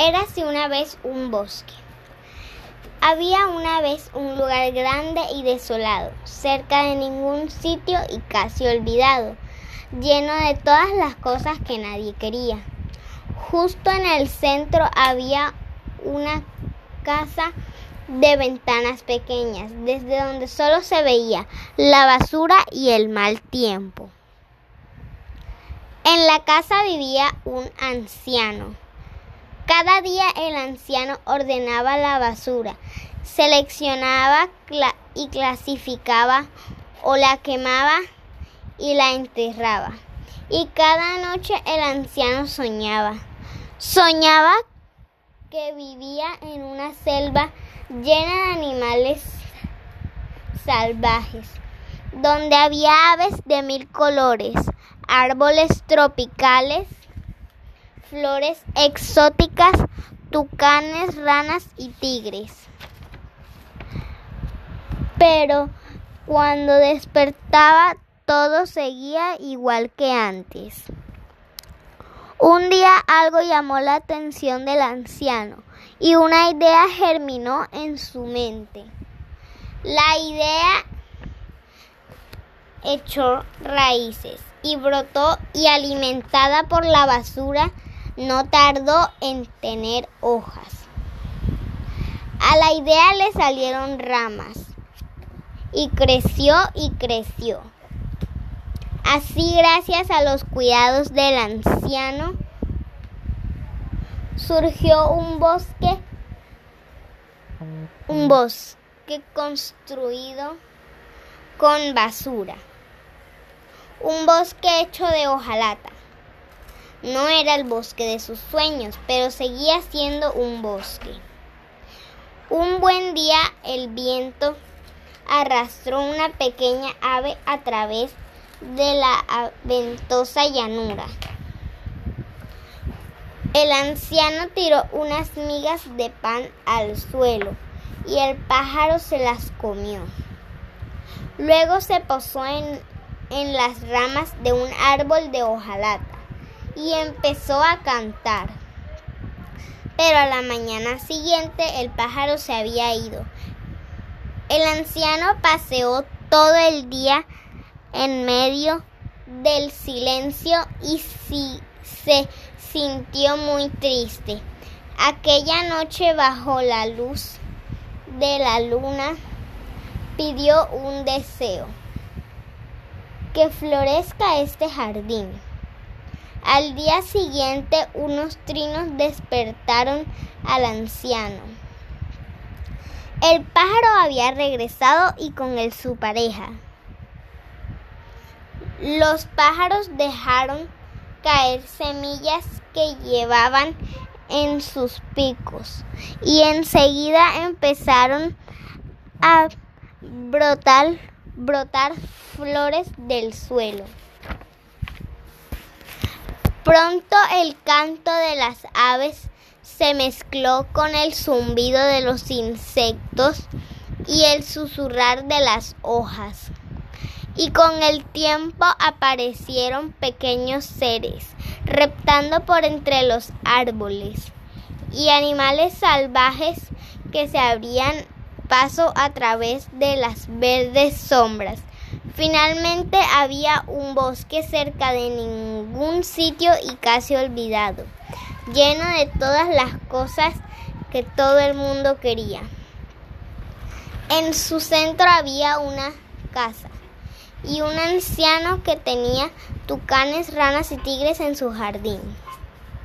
Érase una vez un bosque. Había una vez un lugar grande y desolado, cerca de ningún sitio y casi olvidado, lleno de todas las cosas que nadie quería. Justo en el centro había una casa de ventanas pequeñas, desde donde solo se veía la basura y el mal tiempo. En la casa vivía un anciano cada día el anciano ordenaba la basura, seleccionaba y clasificaba o la quemaba y la enterraba. Y cada noche el anciano soñaba. Soñaba que vivía en una selva llena de animales salvajes, donde había aves de mil colores, árboles tropicales, flores exóticas, tucanes, ranas y tigres. Pero cuando despertaba todo seguía igual que antes. Un día algo llamó la atención del anciano y una idea germinó en su mente. La idea echó raíces y brotó y alimentada por la basura no tardó en tener hojas. A la idea le salieron ramas y creció y creció. Así gracias a los cuidados del anciano surgió un bosque, un bosque construido con basura, un bosque hecho de hojalata no era el bosque de sus sueños, pero seguía siendo un bosque. Un buen día el viento arrastró una pequeña ave a través de la ventosa llanura. El anciano tiró unas migas de pan al suelo y el pájaro se las comió. Luego se posó en, en las ramas de un árbol de hojalata y empezó a cantar. Pero a la mañana siguiente el pájaro se había ido. El anciano paseó todo el día en medio del silencio y se sintió muy triste. Aquella noche bajo la luz de la luna pidió un deseo, que florezca este jardín. Al día siguiente unos trinos despertaron al anciano. El pájaro había regresado y con él su pareja. Los pájaros dejaron caer semillas que llevaban en sus picos y enseguida empezaron a brotar, brotar flores del suelo. Pronto el canto de las aves se mezcló con el zumbido de los insectos y el susurrar de las hojas. Y con el tiempo aparecieron pequeños seres, reptando por entre los árboles, y animales salvajes que se abrían paso a través de las verdes sombras Finalmente había un bosque cerca de ningún sitio y casi olvidado, lleno de todas las cosas que todo el mundo quería. En su centro había una casa y un anciano que tenía tucanes, ranas y tigres en su jardín.